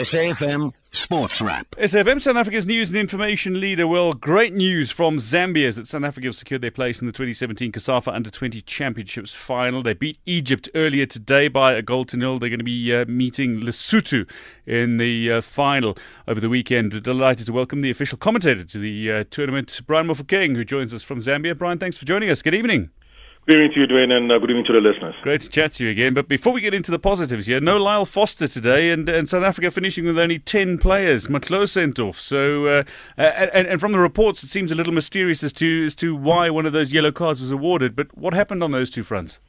SAFM Sports Wrap. SAFM South Africa's news and information leader. Well, great news from Zambia is that South Africa have secured their place in the 2017 COSAFA Under 20 Championships final. They beat Egypt earlier today by a goal to nil. They're going to be uh, meeting Lesotho in the uh, final over the weekend. We're delighted to welcome the official commentator to the uh, tournament, Brian Mofokeng, who joins us from Zambia. Brian, thanks for joining us. Good evening. Good evening to you, Dwayne, and uh, good evening to the listeners. Great to chat to you again. But before we get into the positives here, no Lyle Foster today, and, and South Africa finishing with only 10 players. Matlo sent off. So, uh, and, and from the reports, it seems a little mysterious as to, as to why one of those yellow cards was awarded. But what happened on those two fronts?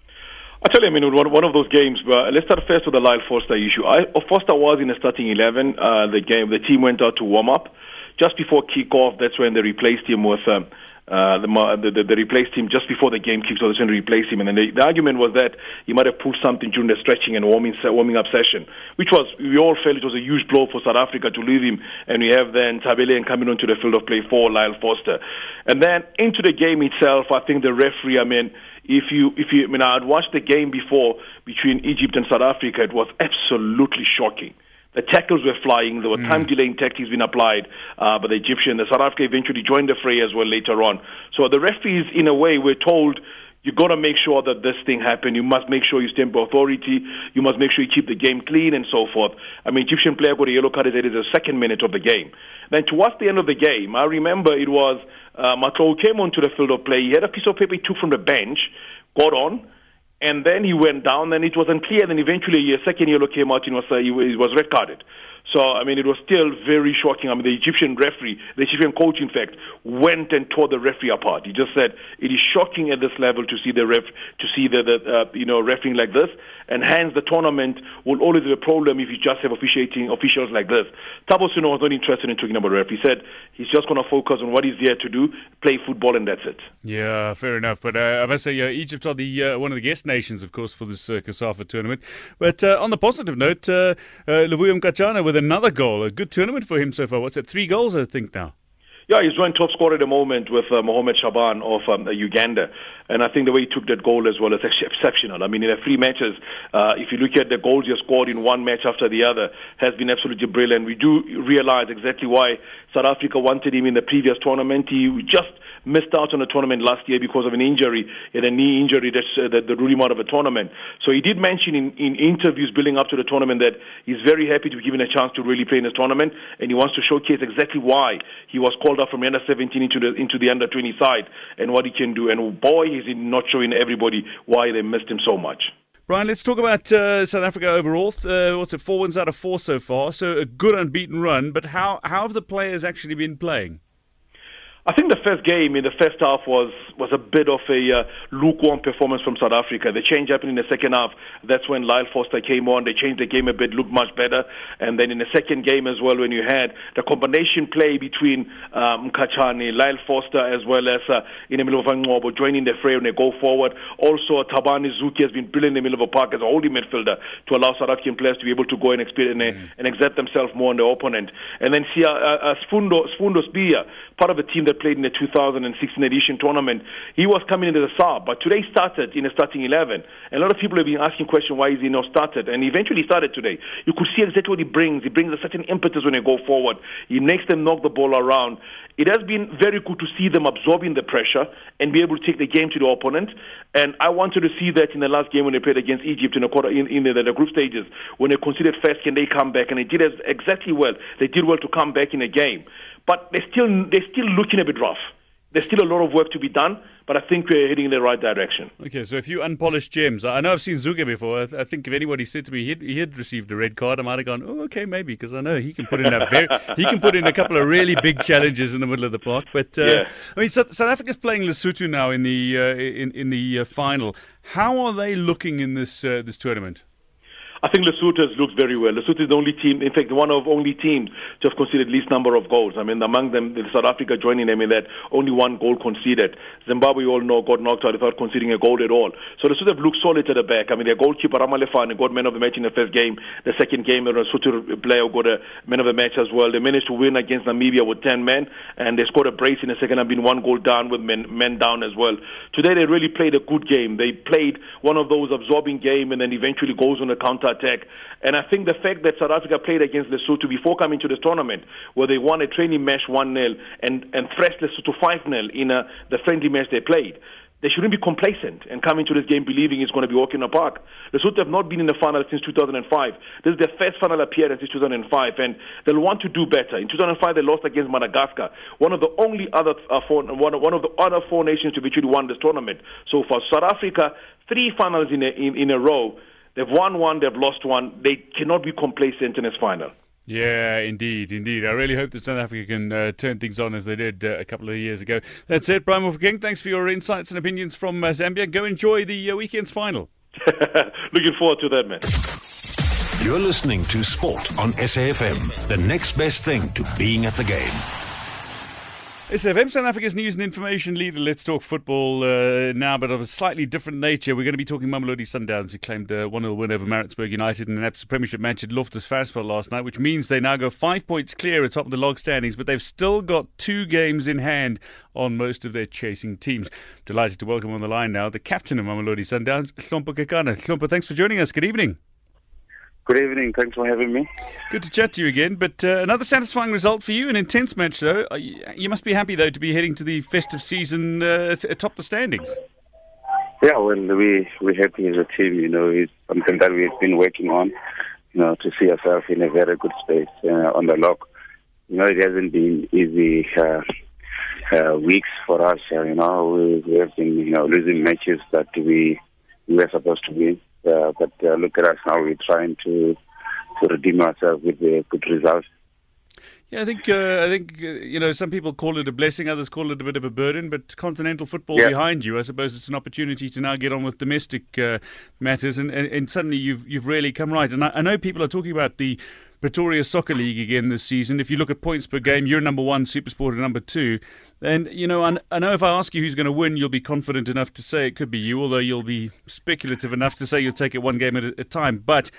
I tell you, I mean, one, one of those games. But let's start first with the Lyle Foster issue. I, Foster was in the starting eleven. Uh, the game, the team went out to warm up just before kickoff. That's when they replaced him with um, uh, the, the, the, replaced him just before the game kicked off. They to replace him, and then the, the, argument was that he might have pulled something during the stretching and warming warming up session, which was we all felt it was a huge blow for South Africa to leave him, and we have then Tabele and coming onto the field of play for Lyle Foster, and then into the game itself. I think the referee, I mean if you if you I mean I'd watched the game before between Egypt and South Africa, it was absolutely shocking. The tackles were flying. There were mm. time delaying tactics being applied uh, by the Egyptian. The South Africa eventually joined the fray as well later on. So the referees, in a way, were told "You've got to make sure that this thing happen. You must make sure you stand by authority. You must make sure you keep the game clean and so forth. I mean, Egyptian player got a yellow card at the second minute of the game. Then towards the end of the game, I remember it was uh, Matlo came onto the field of play. He had a piece of paper he took from the bench, got on, and then he went down, and it was unclear. Then eventually, a second yellow came out, and was, uh, he was red carded. So, I mean, it was still very shocking. I mean, the Egyptian referee, the Egyptian coach, in fact, went and tore the referee apart. He just said it is shocking at this level to see the ref, to see the, the uh, you know, refereeing like this, and hence the tournament will always be a problem if you just have officiating officials like this. Thabo Senong was not interested in talking about ref. He said he's just going to focus on what he's there to do, play football, and that's it. Yeah, fair enough. But uh, I must say, uh, Egypt are the uh, one of the guest nations, of course, for this uh, COSAFA tournament. But uh, on the positive note, uh, uh, Luvuyo Mkhatshana with another goal. A good tournament for him so far. What's it? Three goals, I think, now. Yeah, he's joint top scorer at the moment with uh, Mohamed Shaban of um, Uganda. And I think the way he took that goal as well is exceptional. I mean, in the three matches, uh, if you look at the goals he scored in one match after the other, has been absolutely brilliant. We do realize exactly why South Africa wanted him in the previous tournament. He just missed out on the tournament last year because of an injury, a knee injury uh, that, that ruled him out of the tournament. So he did mention in, in interviews building up to the tournament that he's very happy to be given a chance to really play in this tournament, and he wants to showcase exactly why he was called up from the under 17 into the into the under 20 side and what he can do. And boy, he not showing everybody why they missed him so much. Brian, let's talk about uh, South Africa overall. Uh, what's it, four wins out of four so far, so a good unbeaten run. But how how have the players actually been playing? I think the first game in the first half was was a bit of a uh, lukewarm performance from South Africa. The change happened in the second half. That's when Lyle Foster came on. They changed the game a bit, looked much better. And then in the second game as well, when you had the combination play between um, Kachani, Lyle Foster, as well as uh, in the middle of Ngobo joining the fray when they go forward. Also, Tabani Zuki has been brilliant in the middle of the park as a holding midfielder to allow South African players to be able to go and experience mm. and, and exert themselves more on the opponent. And then see uh, uh, Sfundo, Sfundo Sibiya, part of the team that played in the 2016 edition tournament. He was coming into the sub, but today started in the starting 11. And a lot of people have been asking questions why is he not started, and eventually started today. You could see exactly what he brings. He brings a certain impetus when they go forward. He makes them knock the ball around. It has been very good to see them absorbing the pressure and be able to take the game to the opponent. And I wanted to see that in the last game when they played against Egypt in the quarter in, in the, the, group stages when they considered first can they come back, and they did as, exactly well. They did well to come back in a game but they're still they're still looking a bit rough. There's still a lot of work to be done, but I think we're heading in the right direction. Okay, so a few unpolished gems. I know I've seen Zuke before. I, think if anybody said to me he he had received a red card, I might have gone, oh, okay, maybe, because I know he can put in a very, he can put in a couple of really big challenges in the middle of the park. But uh, yeah. I mean, South, South Africa's playing Lesotho now in the uh, in in the uh, final. How are they looking in this uh, this tournament? I think Lesotho has looked very well. Lesotho is the only team, in fact, one of only teams to have conceded least number of goals. I mean, among them, South Africa joining them in that only one goal conceded. Zimbabwe, all know, got knocked out without conceding a goal at all. So Lesotho have looked solid at the back. I mean, their goalkeeper Ramalefane got man of the match in the first game. The second game, a Lesotho player got a man of the match as well. They managed to win against Namibia with 10 men, and they scored a brace in the second half, been one goal down with men, men down as well. Today, they really played a good game. They played one of those absorbing game, and then eventually goes on the counter attack. And I think the fact that South Africa played against Lesotho before coming to the tournament, where they won a training match 1 0 and, and thrashed Lesotho 5 0 in a, the friendly match they played, they shouldn't be complacent and come into this game believing it's going to be walking in the park. Lesotho have not been in the final since 2005. This is their first final appearance since 2005, and they'll want to do better. In 2005, they lost against Madagascar, one of the only other uh, four, one, one of the other four nations to virtually won this tournament. So for South Africa, three finals in a, in, in a row. They've won one, they've lost one. They cannot be complacent in this final. Yeah, indeed, indeed. I really hope that South Africa can uh, turn things on as they did uh, a couple of years ago. That's it, Brian King. Thanks for your insights and opinions from uh, Zambia. Go enjoy the uh, weekend's final. Looking forward to that, man. You're listening to Sport on SAFM, the next best thing to being at the game. SFM South Africa's news and information leader. Let's talk football uh, now, but of a slightly different nature. We're going to be talking Mamelodi Sundowns, who claimed a 1 0 win over Maritzburg United in an Absa Premiership match at Loftus Versfeld last night, which means they now go five points clear atop the log standings, but they've still got two games in hand on most of their chasing teams. Delighted to welcome on the line now the captain of Mamelodi Sundowns, Hlompo Kekana. Hlompo, thanks for joining us. Good evening. Good evening. Thanks for having me. Good to chat to you again. But uh, another satisfying result for you, an intense match, though. Uh, you must be happy, though, to be heading to the festive season uh, atop the standings. Yeah, well, we we're happy as a team. You know, it's something that we've been working on. You know, to see ourselves in a very good space uh, on the lock. You know, it hasn't been easy uh, uh, weeks for us. you know, we, we have been you know losing matches that we we were supposed to win. Uh, but uh, look at us now. We're trying to to redeem ourselves with a good results. Yeah, I think uh, I think uh, you know some people call it a blessing, others call it a bit of a burden. But continental football yeah. behind you, I suppose it's an opportunity to now get on with domestic uh, matters, and, and, and, suddenly you've you've really come right. And I, I know people are talking about the Pretoria Soccer League again this season. If you look at points per game, you're number one, Supersport are number two. And, you know, I, know if I ask you who's going to win, you'll be confident enough to say it could be you, although you'll be speculative enough to say you'll take it one game at a, time. But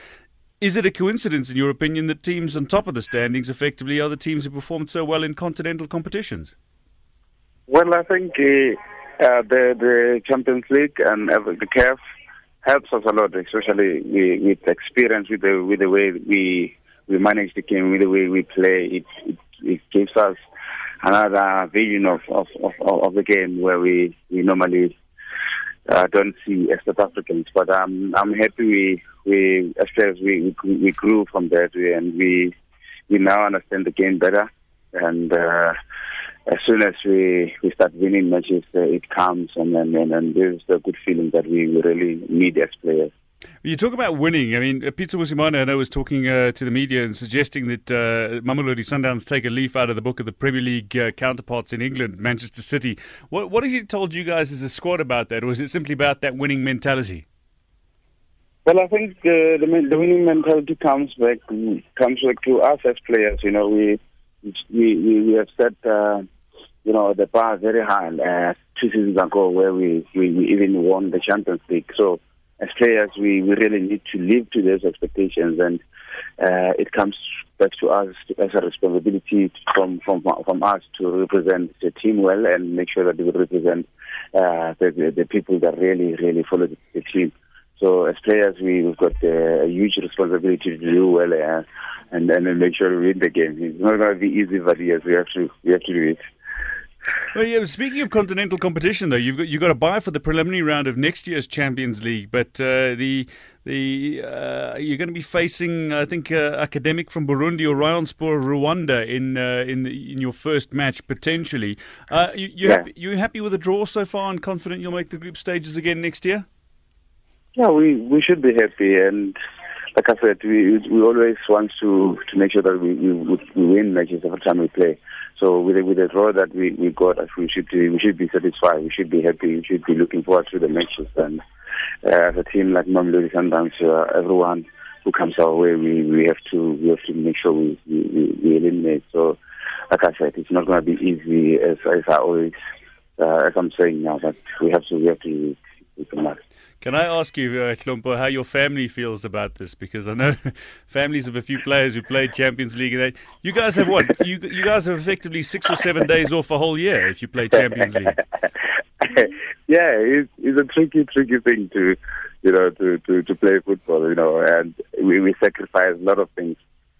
is it a coincidence, in your opinion, that teams on top of the standings effectively are the teams who performed so well in continental competitions? Well, I think uh, uh, the the Champions League and uh, the CAF helps us a lot, especially with experience with the with the way we we manage the game, with the way we play. It, it, it gives us another vision of, of, of, of the game where we, we normally uh, don't see as South Africans. But um, I'm happy we, we as we, we, grew from that and we, we now understand the game better. And uh, as soon as we, we start winning matches, uh, it comes and, and, and, and there's a good feeling that we really need as players. You talk about winning. I mean, Pitso Mosimane, I know, was talking uh, to the media and suggesting that uh, Mamelodi Sundowns take a leaf out of the book of the Premier League uh, counterparts in England, Manchester City. What, what has he told you guys as a squad about that, or is it simply about that winning mentality? Well, I think uh, the, the winning mentality comes back comes back to us as players. You know, we we we have set uh, you know the bar very high uh, two seasons ago, where we, we even won the Champions League. So as players, we, we really need to live to those expectations, and uh, it comes back to us as a responsibility from from from us to represent the team well and make sure that we represent uh, the, the, the people that really really follow the, the team. So as players, we, we've got uh, a huge responsibility to do well uh, and and make sure we win the game. It's not going to be easy, but yes, we have to we have to do it. Well, yeah. Speaking of continental competition, though, you've got you've got to buy for the preliminary round of next year's Champions League, but uh, the the uh, you're going to be facing, I think, uh, academic from Burundi or Rayon-Sport Rwanda in uh, in in your first match potentially. Uh, you you, yeah. happy, you happy with the draw so far and confident you'll make the group stages again next year? Yeah, we we should be happy and like I said, we we always want to to make sure that we we, we win matches every time we play. So with the, with the draw that we we got, we should be, we should be satisfied. We should be happy. We should be looking forward to the matches. And uh, as a team like Mamelodi Sundowns, uh, everyone who comes our way, we we have to we have to make sure we we, we eliminate. So like I said, it's not going to be easy as as I always uh, as I'm saying now. But we have to we have to. We can can I ask you, uh, Hlompo, how your family feels about this? Because I know families of a few players who played Champions League, and they, you guys have what? You you guys have effectively six or seven days off a whole year if you play Champions League. yeah, it's, it's a tricky, tricky thing to you know, to, to, to play football, you know, and we, we sacrifice a lot of things.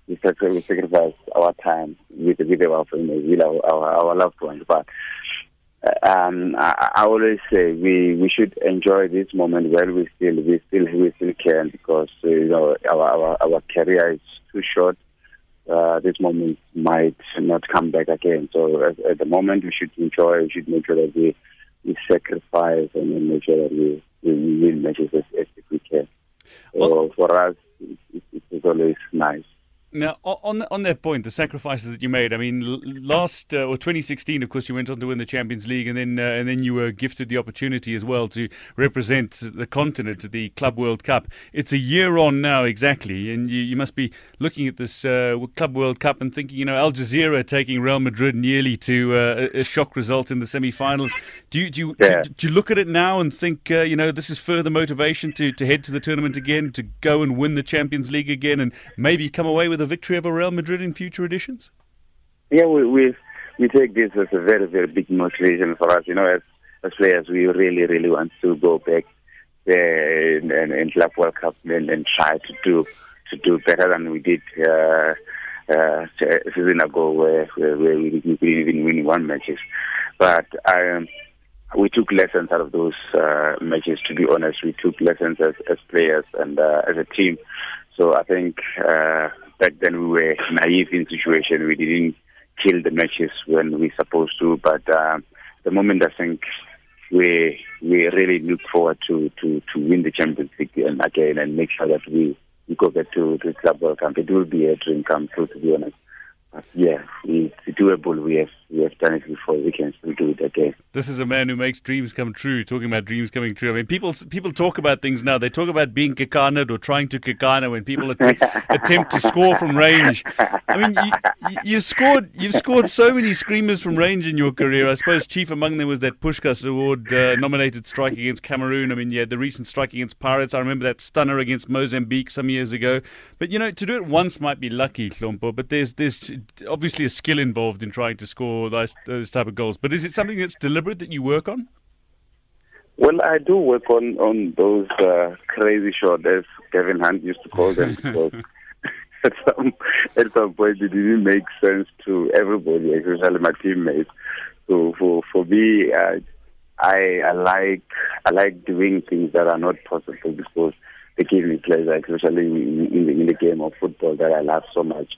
We sacrifice, we sacrifice our time with, with our families, with our, our, our loved ones. But um, I, I always say we, we should enjoy this moment while we still we still we still can because uh, you know our, our our career is too short. Uh, this moment might not come back again. So at, at the moment, we should enjoy. We should make sure that we we sacrifice and make sure that we we win matches as, as if we can. So well, for us, it, it, it's always nice. Now, on on that point, the sacrifices that you made. I mean, last uh, or 2016, of course, you went on to win the Champions League, and then uh, and then you were gifted the opportunity as well to represent the continent at the Club World Cup. It's a year on now, exactly, and you, you must be looking at this uh, Club World Cup and thinking, you know, Al Jazira taking Real Madrid nearly to uh, a shock result in the semi-finals. Do you do you, yeah. do, do, you look at it now and think, uh, you know, this is further motivation to to head to the tournament again, to go and win the Champions League again, and maybe come away with a victory over Real Madrid in future editions? Yeah, we we, we take this as a very very big motivation for us. You know, as as players, we really really want to go back there in, in Club World Cup and, and try to do to do better than we did. Uh, uh, a season ago, where, where, we didn't even win one matches, but um, we took lessons out of those uh, matches. To be honest, we took lessons as, as players and uh, as a team. So I think uh, back then we were naive in situation. We didn't kill the matches when we supposed to, but uh, the moment I think we we really look forward to to to win the Champions League again and make sure that we we go back to the Club World Cup. It will be a dream come true, to be honest. But yeah, it's doable. We have we have done it before. We can still do it again. This is a man who makes dreams come true. Talking about dreams coming true. I mean, people people talk about things now. They talk about being Kekana or trying to Kekana when people attempt, attempt to score from range. I mean, you, you scored you've scored so many screamers from range in your career. I suppose chief among them was that Puskas Award uh, nominated strike against Cameroon. I mean, yeah, the recent strike against Pirates. I remember that stunner against Mozambique some years ago. But you know, to do it once might be lucky, Hlompo. But there's there's obviously a skill involved in trying to score those, those type of goals. But is it something that's deliberate that you work on? Well, I do work on on those uh, crazy shots, as Gavin Hunt used to call them, because at some at some point it didn't make sense to everybody, especially my teammates. So for for me, uh, I I like I like doing things that are not possible because they give me pleasure, especially in, in, the, in the game of football that I love so much.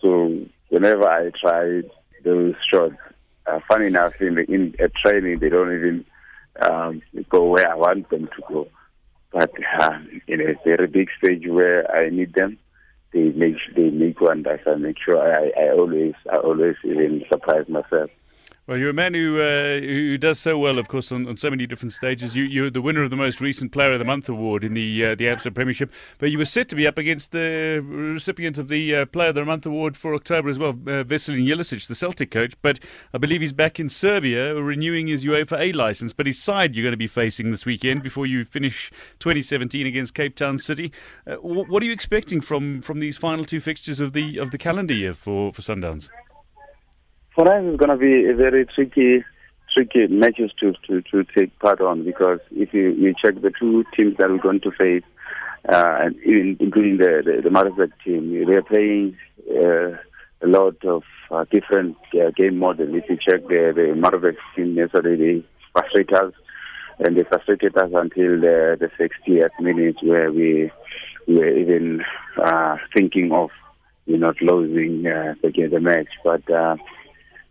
So whenever I try those shots, uh, funny enough, in the in at training they don't even um, go where I want them to go. But uh, in a very big stage where I need them, they make they make wonders. I make sure I, I always I always even surprise myself. Well, you're a man who uh, who does so well, of course, on, on so many different stages. You, you're the winner of the most recent Player of the Month award in the uh, the Absa Premiership, but you were set to be up against the recipient of the uh, Player of the Month award for October as well, uh, Veselin Jelusic, the Celtic coach. But I believe he's back in Serbia renewing his UEFA A license. But his side you're going to be facing this weekend before you finish 2017 against Cape Town City. Uh, what are you expecting from, from these final two fixtures of the of the calendar year for, for Sundowns? For us, it's going to be a very tricky, tricky matches to, to, to take part on because if you, you check the two teams that we're going to face, uh, including the the, the team, they're playing uh, a lot of uh, different uh, game models. If you check the the team yesterday, they frustrated us, and they frustrated us until the the 60th minute, where we we were even uh, thinking of you know, not losing uh, the, the match, but. Uh,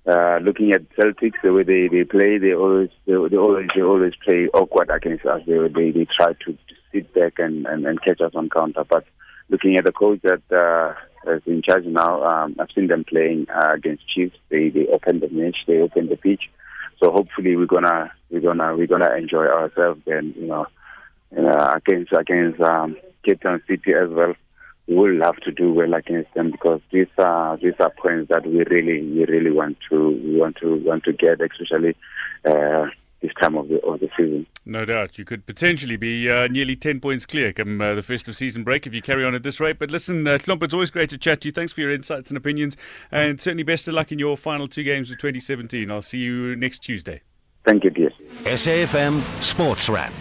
uh, looking at Celtics, the way they, they play, they always they, they always they always play awkward against us. They they, they try to sit back and, and, and catch us on counter. But looking at the coach that uh, is in charge now, um, I've seen them playing uh, against Chiefs. They they open the match, they open the pitch. So hopefully we're gonna we're gonna we're gonna enjoy ourselves then you know, uh, against against um, Cape Town City as well will have to do well against them because these are these are points that we really we really want to we want to want to get, especially uh, this time of the of the season. No doubt, you could potentially be uh, nearly ten points clear come uh, the festive season break if you carry on at this rate. But listen, uh, Klomp, it's always great to chat to you. Thanks for your insights and opinions, and certainly best of luck in your final two games of 2017. I'll see you next Tuesday. Thank you, dear. SAFM Sports Wrap.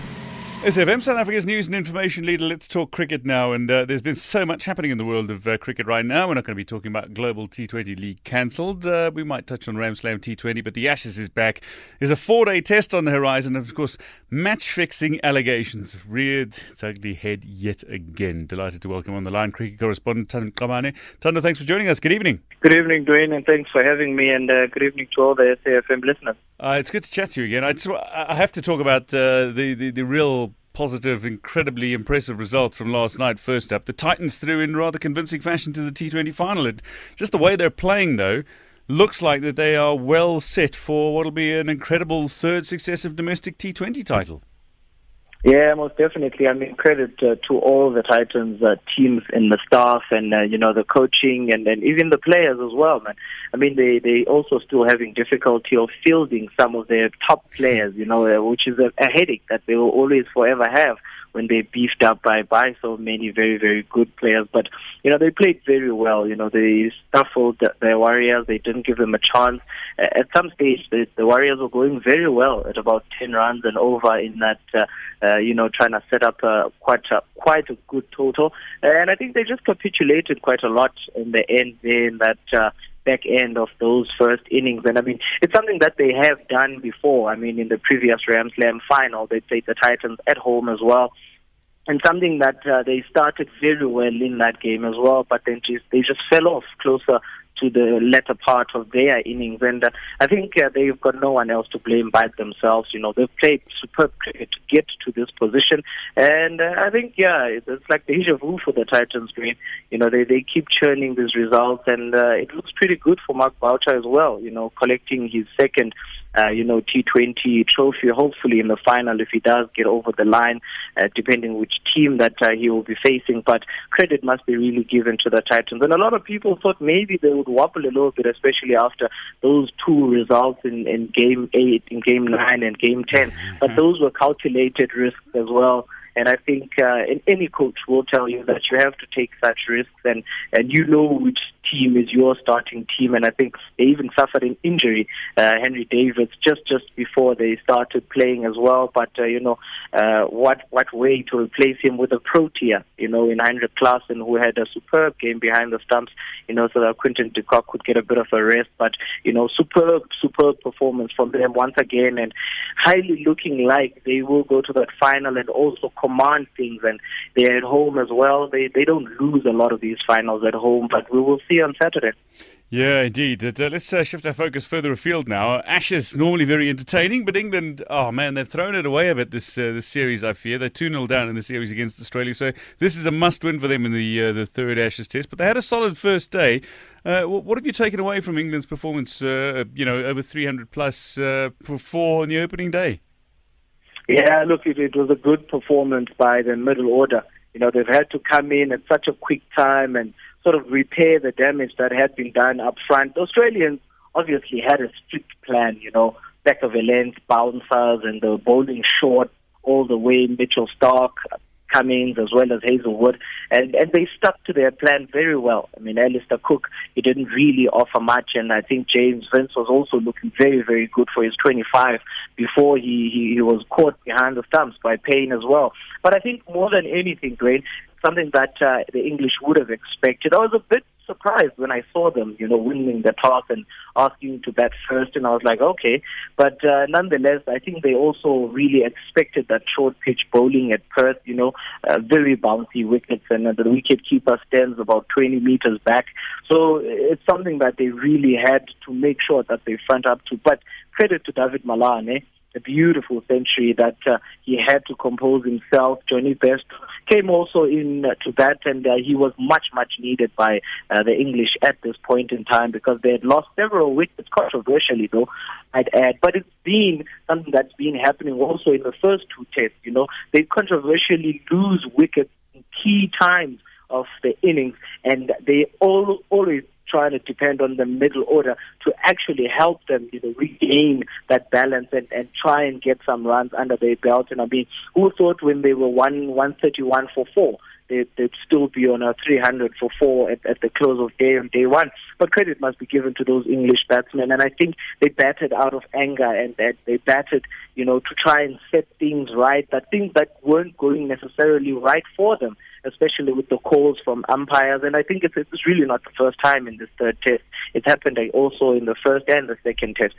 SFM, South Africa's news and information leader. Let's talk cricket now. And uh, there's been so much happening in the world of uh, cricket right now. We're not going to be talking about Global T20 League cancelled. Uh, we might touch on Ramslam T20, but the Ashes is back. There's a four day test on the horizon. And of course, match fixing allegations reared its ugly head yet again. Delighted to welcome on the line cricket correspondent Thando Mngxabane. Thando, thanks for joining us. Good evening. Good evening, Dwayne, and thanks for having me. And uh, good evening to all the SAFM listeners. Uh, it's good to chat to you again. I, just, I have to talk about uh, the, the, the real positive, incredibly impressive result from last night, first up. The Titans through in rather convincing fashion to the T20 final. It, just the way they're playing, though, looks like that they are well set for what will be an incredible third successive domestic T20 title. Yeah, most definitely. I mean, credit uh, to all the Titans uh, teams and the staff, and uh, you know the coaching, and, and even the players as well, man. I mean, they they also still having difficulty of fielding some of their top players, you know, uh, which is a, a headache that they will always forever have when they beefed up by by so many very very good players. But you know they played very well. You know they stifled the, Warriors. They didn't give them a chance. At some stage, the, the Warriors were going very well at about ten runs and over in that. Uh, uh, you know, trying to set up a, quite a, quite a good total, and I think they just capitulated quite a lot in the end. There in that uh, back end of those first innings. And I mean, it's something that they have done before. I mean, in the previous Ram Slam final, they played the Titans at home as well. And something that uh, they started very well in that game as well, but then just, they just fell off closer to the latter part of their innings. And uh, I think uh, they've got no one else to blame but themselves. You know, they've played superb cricket to get to this position. And uh, I think, yeah, it's, like deja vu for the Titans, Green. You know, they, they keep churning these results, and uh, it looks pretty good for Mark Boucher as well, you know, collecting his second uh, you know, T20 trophy, hopefully in the final if he does get over the line, uh, depending which team that uh, he will be facing. But credit must be really given to the Titans. And a lot of people thought maybe they would wobble a little bit, especially after those two results in, in game eight, in game nine, and game ten. Mm-hmm. But those were calculated risks as well. And I think uh, any coach will tell you that you have to take such risks, and and you know which team is your starting team. And I think they even suffered an injury, uh, Henry Davids, just just before they started playing as well. But uh, you know, uh, what what way to replace him with a Protea? You know, in Heinrich Klaasen, who had a superb game behind the stumps. You know, so that Quinton de Kock could get a bit of a rest. But you know, superb superb performance from them once again, and highly looking like they will go to that final and also command things. And they're at home as well. They they don't lose a lot of these finals at home, but we will see on Saturday. Yeah, indeed. Uh, let's uh, shift our focus further afield now. Ashes normally very entertaining, but England, oh man, they've thrown it away a bit this uh, this series. I fear they're two 0 down in the series against Australia, so this is a must win for them in the uh, the third Ashes Test. But they had a solid first day. Uh, what have you taken away from England's performance? Uh, you know, over 300 plus for four on the opening day. Yeah, look, it, it was a good performance by the middle order. You know, they've had to come in at such a quick time and sort of repair the damage that had been done up front. The Australians obviously had a strict plan, you know, back of the length bouncers and the bowling short all the way, Mitchell Starc, Cummins as well as Hazlewood, and and they stuck to their plan very well. I mean, Alastair Cook he didn't really offer much, and I think James Vince was also looking very very good for his 25 before he he, he was caught behind the stumps by Paine as well. But I think more than anything, Dwayne, something that uh, the English would have expected. I was a bit surprised when I saw them, you know, winning the toss and asking to bat first, and I was like, okay. But uh, nonetheless, I think they also really expected that short pitch bowling at Perth, you know, uh, very bouncy wickets, and uh, the wicket keeper stands about 20 meters back. So it's something that they really had to make sure that they front up to. But credit to Dawid Malan, a beautiful century that uh, he had to compose himself. Jonny Bairstow came also in uh, to that, and uh, he was much, much needed by uh, the English at this point in time because they had lost several wickets, controversially though, I'd add. But it's been something that's been happening also in the first two tests. You know, they controversially lose wickets in key times of the innings, and they all always trying to depend on the middle order to actually help them, you know, regain that balance and, and try and get some runs under their belt. And I mean, who thought when they were one one thirty one for four they'd, still be on a 300 for four at, at the close of day on day one. But credit must be given to those English batsmen, and I think they batted out of anger and that they batted, you know, to try and set things right, that things that weren't going necessarily right for them especially with the calls from umpires. And I think it's, it's really not the first time in this third test. It happened I also in the first and the second test.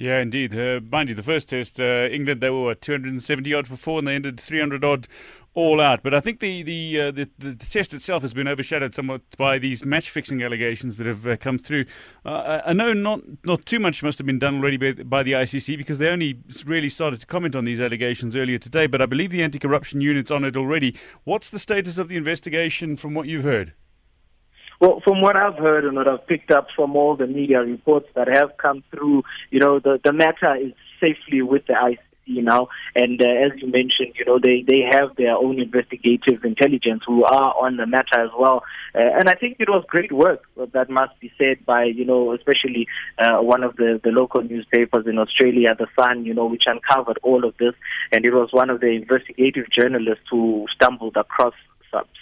Yeah, indeed. Uh, mind you, the first test, uh, England they were 270 odd for four, and they ended 300 odd all out. But I think the the, uh, the, the test itself has been overshadowed somewhat by these match fixing allegations that have uh, come through. Uh, I know not not too much must have been done already by, by, the ICC because they only really started to comment on these allegations earlier today. But I believe the anti corruption unit's on it already. What's the status of the investigation from what you've heard? Well, from what I've heard and what I've picked up from all the media reports that have come through, you know, the, the matter is safely with the ICC now. And uh, as you mentioned, you know, they, they have their own investigative intelligence who are on the matter as well. Uh, and I think it was great work that must be said by, you know, especially uh, one of the, the local newspapers in Australia, The Sun, you know, which uncovered all of this. And it was one of the investigative journalists who stumbled across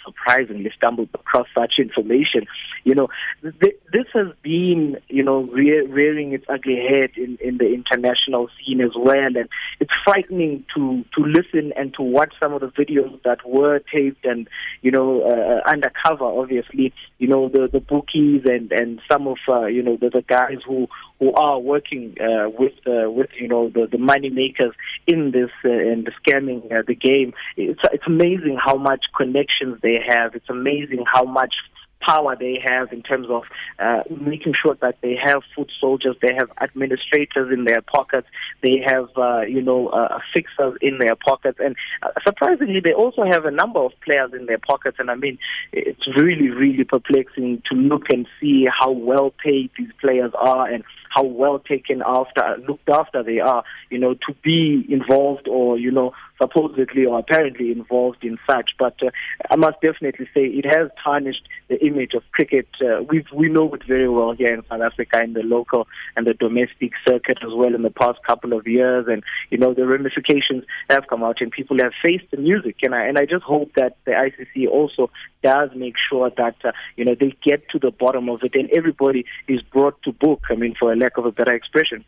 surprisingly stumbled across such information. You know, th- this has been, you know, re- rearing its ugly head in, in the international scene as well. And it's frightening to, to listen and to watch some of the videos that were taped and, you know, uh, undercover, obviously, you know, the, the bookies and, and some of, uh, you know, the, the guys who, who are working uh, with uh, with you know the, the money makers in this uh, and scamming uh, the game. It's it's amazing how much connections they have. It's amazing how much power they have in terms of uh, making sure that they have foot soldiers, they have administrators in their pockets, they have, uh, you know, uh, fixers in their pockets. And uh, surprisingly, they also have a number of players in their pockets. And I mean, it's really, really perplexing to look and see how well paid these players are and how well taken after, looked after they are, you know, to be involved or, you know, supposedly or apparently involved in such. But uh, I must definitely say it has tarnished the image of cricket. Uh, we we know it very well here in South Africa in the local and the domestic circuit as well in the past couple of years. And you know the ramifications have come out and people have faced the music. And I and I just hope that the ICC also does make sure that uh, you know they get to the bottom of it and everybody is brought to book. I mean, for a lack of a better expression.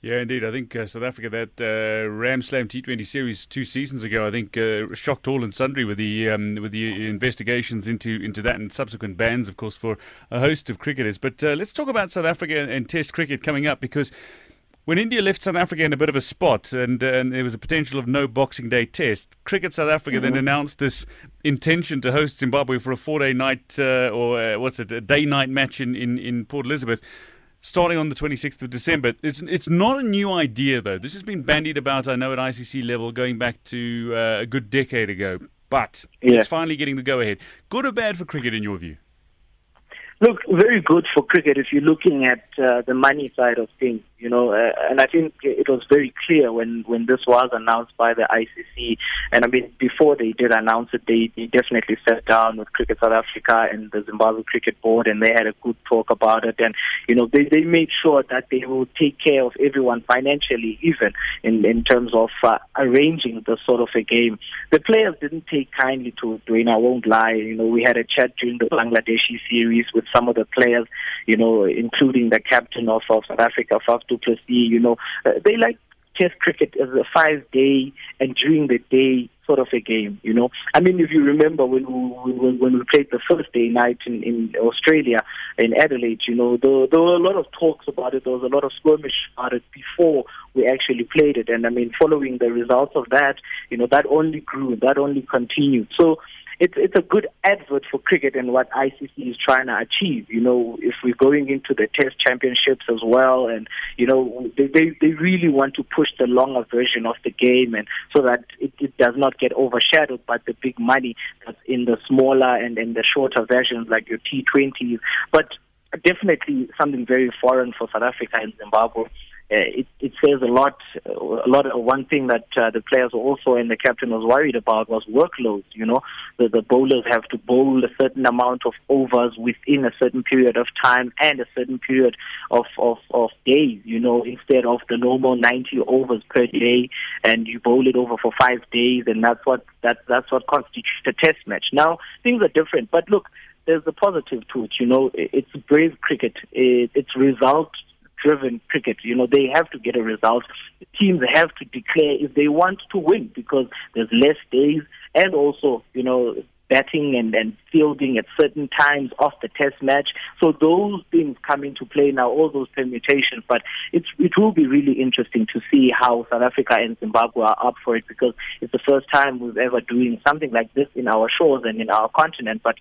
Yeah, indeed. I think uh, South Africa, that uh, Ram Slam T20 series two seasons ago, I think uh, shocked all and sundry with the um, with the investigations into into that and subsequent bans, of course, for a host of cricketers. But uh, let's talk about South Africa and Test cricket coming up because when India left South Africa in a bit of a spot and, uh, and there was a potential of no Boxing Day test, Cricket South Africa mm-hmm. then announced this intention to host Zimbabwe for a four day night uh, or uh, what's it, a day night match in, in, in Port Elizabeth starting on the 26th of December. It's it's not a new idea though. This has been bandied about, I know, at ICC level going back to uh, a good decade ago. But yeah. it's finally getting the go ahead. Good or bad for cricket in your view? Look, very good for cricket if you're looking at uh, the money side of things you know, uh, and I think it was very clear when, when this was announced by the ICC. And I mean, before they did announce it, they, they definitely sat down with Cricket South Africa and the Zimbabwe Cricket Board, and they had a good talk about it. And you know, they they made sure that they will take care of everyone financially, even in in terms of uh, arranging the sort of a game. The players didn't take kindly to it, and I won't lie. You know, we had a chat during the Bangladeshi series with some of the players, you know, including the captain of, of South Africa, Faf du Plessis, you know, uh, they like Test cricket as a five day and during the day sort of a game, you know. I mean, if you remember when we when, when we played the first day night in, in Australia in Adelaide, you know, there, there were a lot of talks about it. There was a lot of skirmish about it before we actually played it, and I mean, following the results of that, you know, that only grew, that only continued. So it's it's a good advert for cricket and what ICC is trying to achieve. You know, if we're going into the Test Championships as well, and you know, they they, they really want to push the longer version of the game, and so that it, it does not get overshadowed by the big money that's in the smaller and in the shorter versions like your T20s. But definitely something very foreign for South Africa and Zimbabwe it, it says a lot. A lot. Of, one thing that uh, the players were also and the captain was worried about was workload. You know, the, the bowlers have to bowl a certain amount of overs within a certain period of time and a certain period of of, of days. You know, instead of the normal 90 overs per day, and you bowl it over for five days, and that's what that that's what constitutes a test match. Now things are different, but look there's a positive to it. You know, it's brave cricket. It, It's result driven cricket. You know, they have to get a result. Teams have to declare if they want to win because there's less days and also, you know, batting and, and fielding at certain times off the test match. So those things come into play now, all those permutations. But it's, it will be really interesting to see how South Africa and Zimbabwe are up for it because it's the first time we've ever doing something like this in our shores and in our continent. But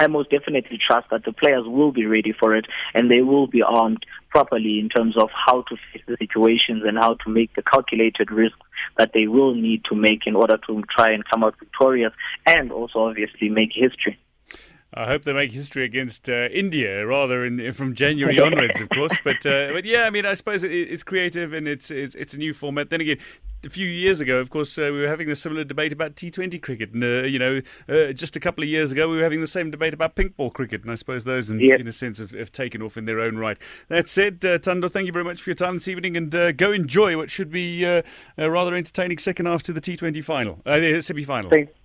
I most definitely trust that the players will be ready for it and they will be armed properly in terms of how to face the situations and how to make the calculated risks that they will need to make in order to try and come out victorious and also obviously make history. I hope they make history against uh, India rather in, from January onwards, of course. But uh, but yeah, I mean, I suppose it, it's creative and it's, it's it's a new format. Then again, a few years ago, of course, uh, we were having a similar debate about T20 cricket, and uh, you know, uh, just a couple of years ago, we were having the same debate about pink ball cricket, and I suppose those, in, yep. in a sense, have, have, taken off in their own right. That said, uh, Tando, thank you very much for your time this evening, and go enjoy what should be a rather entertaining second half to the T20 final, uh, semi-final. Thanks.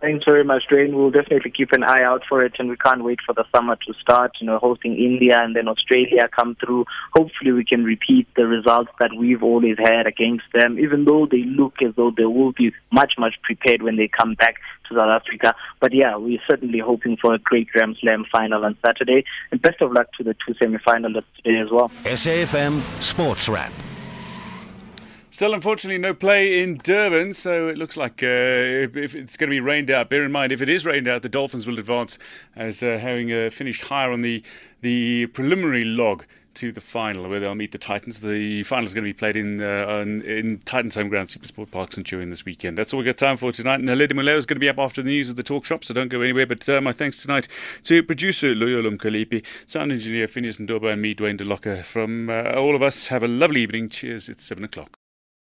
Thanks very much, Dwayne. We'll definitely keep an eye out for it, and we can't wait for the summer to start. You know, hosting India and then Australia come through. Hopefully, we can repeat the results that we've always had against them, even though they look as though they will be much, much prepared when they come back to South Africa. But yeah, we're certainly hoping for a great Ram Slam final on Saturday, and best of luck to the two semi-finalists today as well. SAFM Sports Wrap. Still, unfortunately, no play in Durban, so it looks like uh, if it's going to be rained out. Bear in mind, if it is rained out, the Dolphins will advance as uh, having uh, finished higher on the the preliminary log to the final, where they'll meet the Titans. The final is going to be played in uh, on, in Titans' home ground, SuperSport Park Centurion, this weekend. That's all we've got time for tonight. And Naledi Muleo is going to be up after the news of the talk shop, so don't go anywhere. But uh, my thanks tonight to producer Loyolum Kalipi, sound engineer Phineas Ndoba, and me, Dwayne DeLocca. From uh, all of us, have a lovely evening. Cheers. It's 7 o'clock.